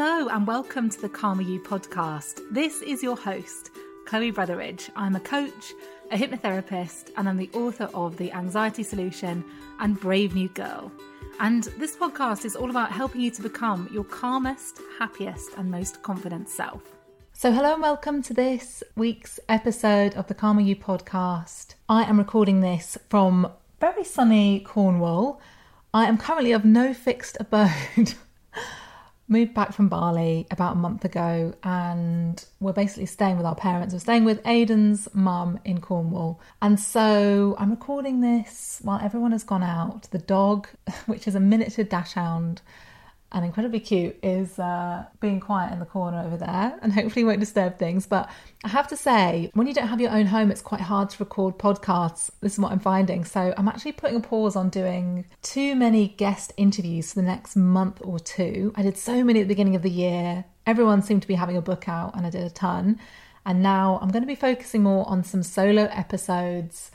Hello and welcome to the Calmer You podcast. This is your host, Chloe Brotheridge. I'm a coach, a hypnotherapist, and I'm the author of The Anxiety Solution and Brave New Girl. And this podcast is all about helping you to become your calmest, happiest, and most confident self. So, hello and welcome to this week's episode of the Calmer You podcast. I am recording this from very sunny Cornwall. I am currently of no fixed abode. moved back from Bali about a month ago and we're basically staying with our parents. We're staying with Aidan's mum in Cornwall. And so I'm recording this while everyone has gone out. The dog, which is a miniature dachshund and incredibly cute, is uh, being quiet in the corner over there and hopefully won't disturb things. But I have to say, when you don't have your own home, it's quite hard to record podcasts. This is what I'm finding. So I'm actually putting a pause on doing too many guest interviews for the next month or two. I did so many at the beginning of the year. Everyone seemed to be having a book out, and I did a ton. And now I'm going to be focusing more on some solo episodes,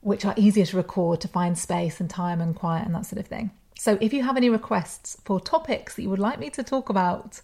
which are easier to record to find space and time and quiet and that sort of thing. So if you have any requests for topics that you would like me to talk about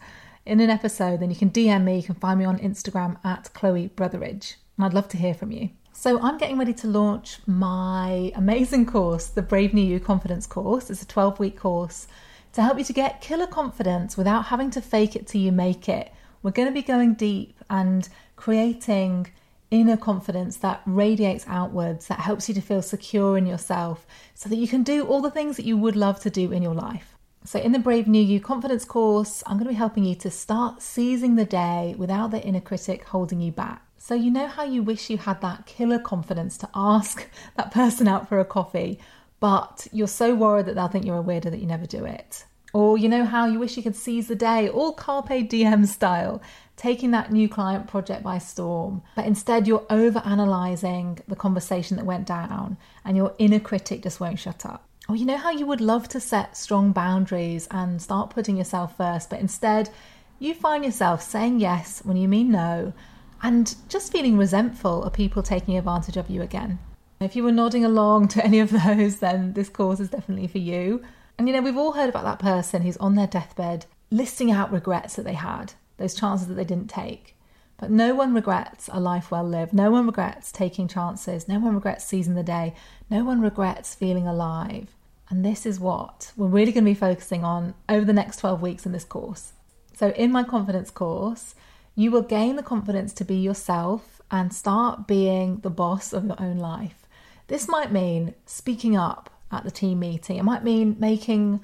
in an episode, then you can DM me. You can find me on Instagram at Chloe Brotheridge. And I'd love to hear from you. So I'm getting ready to launch my amazing course, the Brave New You Confidence course. It's a 12 week course to help you to get killer confidence without having to fake it till you make it. We're going to be going deep and creating inner confidence that radiates outwards, that helps you to feel secure in yourself so that you can do all the things that you would love to do in your life. So, in the Brave New You confidence course, I'm going to be helping you to start seizing the day without the inner critic holding you back. So, you know how you wish you had that killer confidence to ask that person out for a coffee, but you're so worried that they'll think you're a weirdo that you never do it. Or you know how you wish you could seize the day, all carpe diem style, taking that new client project by storm, but instead you're over analyzing the conversation that went down and your inner critic just won't shut up. Or you know how you would love to set strong boundaries and start putting yourself first, but instead you find yourself saying yes when you mean no and just feeling resentful of people taking advantage of you again. If you were nodding along to any of those, then this course is definitely for you. And you know, we've all heard about that person who's on their deathbed listing out regrets that they had, those chances that they didn't take. But no one regrets a life well lived. No one regrets taking chances. No one regrets seizing the day. No one regrets feeling alive. And this is what we're really going to be focusing on over the next 12 weeks in this course. So, in my confidence course, you will gain the confidence to be yourself and start being the boss of your own life. This might mean speaking up at the team meeting. It might mean making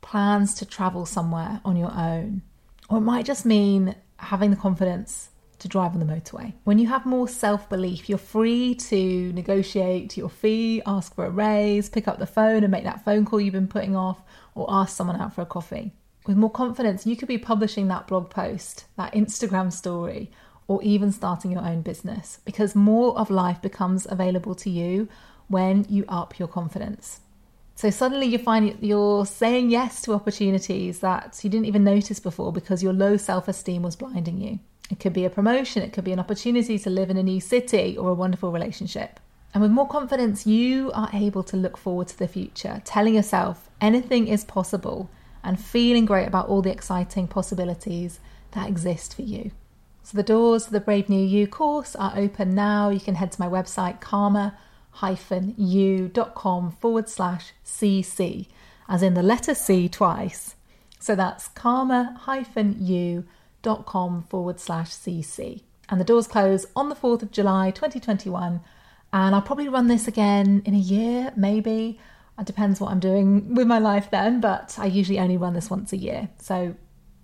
plans to travel somewhere on your own. Or it might just mean having the confidence to drive on the motorway. When you have more self belief, you're free to negotiate your fee, ask for a raise, pick up the phone and make that phone call you've been putting off, or ask someone out for a coffee. With more confidence, you could be publishing that blog post, that Instagram story, or even starting your own business because more of life becomes available to you when you up your confidence. So suddenly you find you're saying yes to opportunities that you didn't even notice before because your low self esteem was blinding you. It could be a promotion, it could be an opportunity to live in a new city or a wonderful relationship. And with more confidence, you are able to look forward to the future, telling yourself anything is possible and feeling great about all the exciting possibilities that exist for you. So the doors to the Brave New You course are open now. You can head to my website, Calmer u.com forward slash cc, as in the letter C twice. So that's calmer-you.com forward slash cc. And the doors close on the 4th of July 2021. And I'll probably run this again in a year, maybe. It depends what I'm doing with my life then, but I usually only run this once a year. So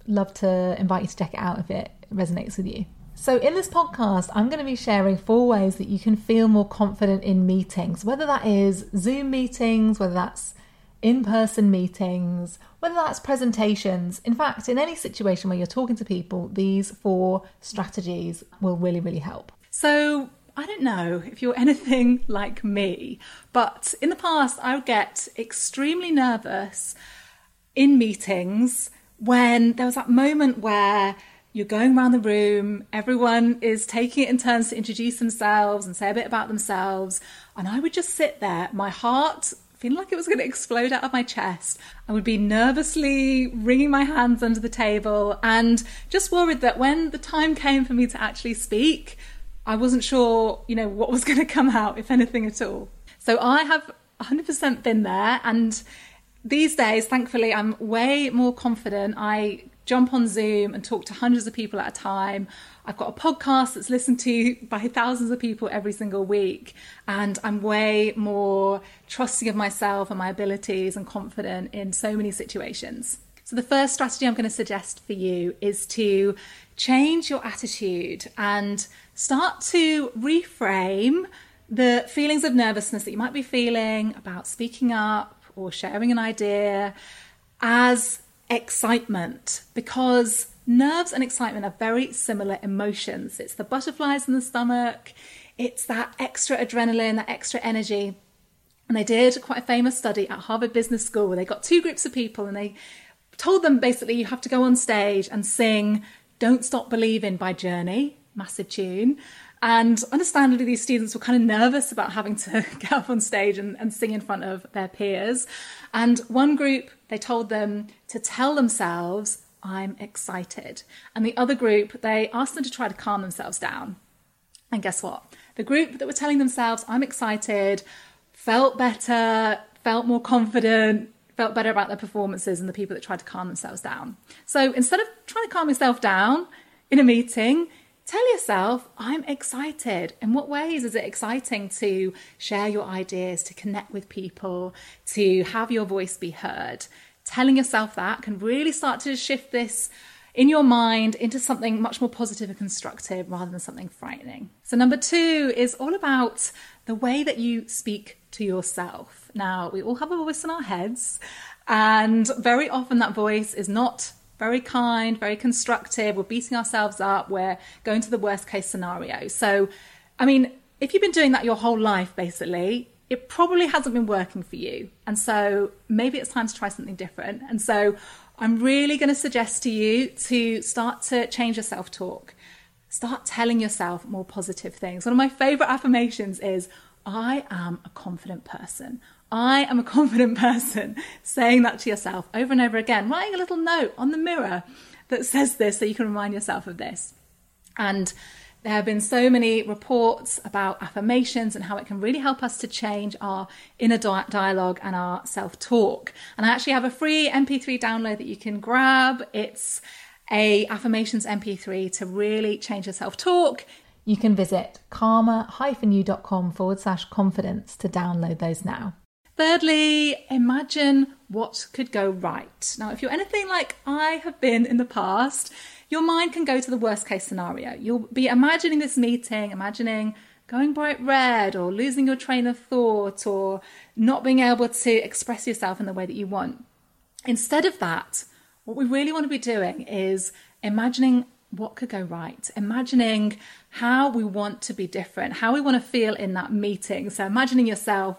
love to invite you to check it out if it resonates with you. So, in this podcast, I'm going to be sharing four ways that you can feel more confident in meetings, whether that is Zoom meetings, whether that's in person meetings, whether that's presentations. In fact, in any situation where you're talking to people, these four strategies will really, really help. So, I don't know if you're anything like me, but in the past, I would get extremely nervous in meetings when there was that moment where you're going around the room, everyone is taking it in turns to introduce themselves and say a bit about themselves. And I would just sit there, my heart feeling like it was going to explode out of my chest. I would be nervously wringing my hands under the table and just worried that when the time came for me to actually speak, I wasn't sure, you know, what was going to come out, if anything at all. So I have 100% been there. And these days, thankfully, I'm way more confident. I jump on Zoom and talk to hundreds of people at a time. I've got a podcast that's listened to by thousands of people every single week, and I'm way more trusting of myself and my abilities and confident in so many situations. So, the first strategy I'm going to suggest for you is to change your attitude and start to reframe the feelings of nervousness that you might be feeling about speaking up or sharing an idea as excitement because nerves and excitement are very similar emotions. It's the butterflies in the stomach, it's that extra adrenaline, that extra energy. And they did quite a famous study at Harvard Business School where they got two groups of people and they told them basically you have to go on stage and sing Don't Stop Believing by Journey, massive tune. And understandably, these students were kind of nervous about having to get up on stage and, and sing in front of their peers. And one group, they told them to tell themselves, I'm excited. And the other group, they asked them to try to calm themselves down. And guess what? The group that were telling themselves, I'm excited, felt better, felt more confident, felt better about their performances than the people that tried to calm themselves down. So instead of trying to calm yourself down in a meeting, tell yourself, I'm excited. In what ways is it exciting to share your ideas, to connect with people, to have your voice be heard? Telling yourself that can really start to shift this in your mind into something much more positive and constructive rather than something frightening. So, number two is all about the way that you speak to yourself. Now, we all have a voice in our heads, and very often that voice is not very kind, very constructive. We're beating ourselves up. We're going to the worst case scenario. So, I mean, if you've been doing that your whole life, basically, it probably hasn't been working for you. And so maybe it's time to try something different. And so I'm really going to suggest to you to start to change your self talk. Start telling yourself more positive things. One of my favorite affirmations is, I am a confident person. I am a confident person, saying that to yourself over and over again, writing a little note on the mirror that says this so you can remind yourself of this. And there have been so many reports about affirmations and how it can really help us to change our inner dialogue and our self talk. And I actually have a free MP3 download that you can grab. It's a affirmations MP3 to really change your self talk. You can visit calmer-you.com forward slash confidence to download those now. Thirdly, imagine what could go right. Now, if you're anything like I have been in the past, your mind can go to the worst case scenario. You'll be imagining this meeting, imagining going bright red or losing your train of thought or not being able to express yourself in the way that you want. Instead of that, what we really want to be doing is imagining what could go right, imagining how we want to be different, how we want to feel in that meeting. So, imagining yourself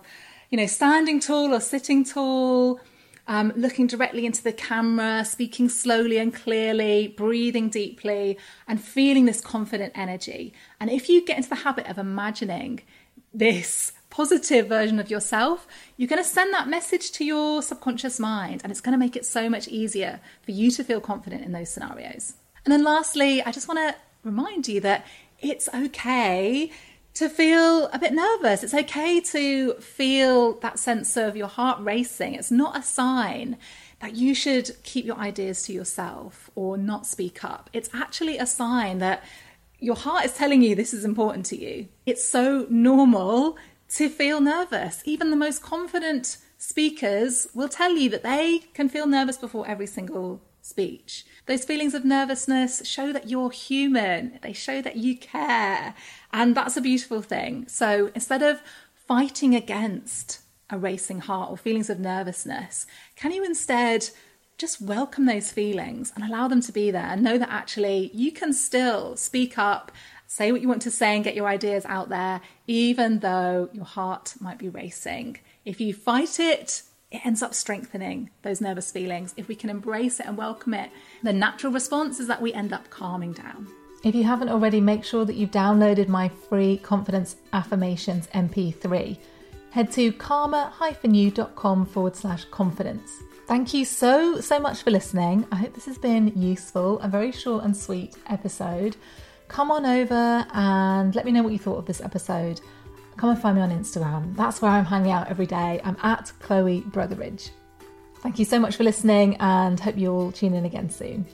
you know, standing tall or sitting tall, um, looking directly into the camera, speaking slowly and clearly, breathing deeply, and feeling this confident energy. And if you get into the habit of imagining this positive version of yourself, you're going to send that message to your subconscious mind, and it's going to make it so much easier for you to feel confident in those scenarios. And then, lastly, I just want to remind you that it's okay to feel a bit nervous. It's okay to feel that sense of your heart racing. It's not a sign that you should keep your ideas to yourself or not speak up. It's actually a sign that your heart is telling you this is important to you. It's so normal to feel nervous. Even the most confident speakers will tell you that they can feel nervous before every single speech. Those feelings of nervousness show that you're human, they show that you care, and that's a beautiful thing. So instead of fighting against a racing heart or feelings of nervousness, can you instead just welcome those feelings and allow them to be there and know that actually you can still speak up, say what you want to say, and get your ideas out there, even though your heart might be racing. If you fight it, it ends up strengthening those nervous feelings. If we can embrace it and welcome it, the natural response is that we end up calming down. If you haven't already, make sure that you've downloaded my free Confidence Affirmations MP3. Head to calmer-you.com forward slash confidence. Thank you so, so much for listening. I hope this has been useful, a very short and sweet episode. Come on over and let me know what you thought of this episode. Come and find me on Instagram. That's where I'm hanging out every day. I'm at Chloe Brotheridge. Thank you so much for listening and hope you'll tune in again soon.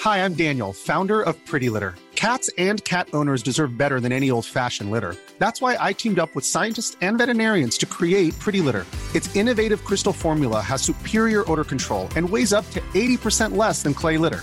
Hi, I'm Daniel, founder of Pretty Litter. Cats and cat owners deserve better than any old fashioned litter. That's why I teamed up with scientists and veterinarians to create Pretty Litter. Its innovative crystal formula has superior odor control and weighs up to 80% less than clay litter.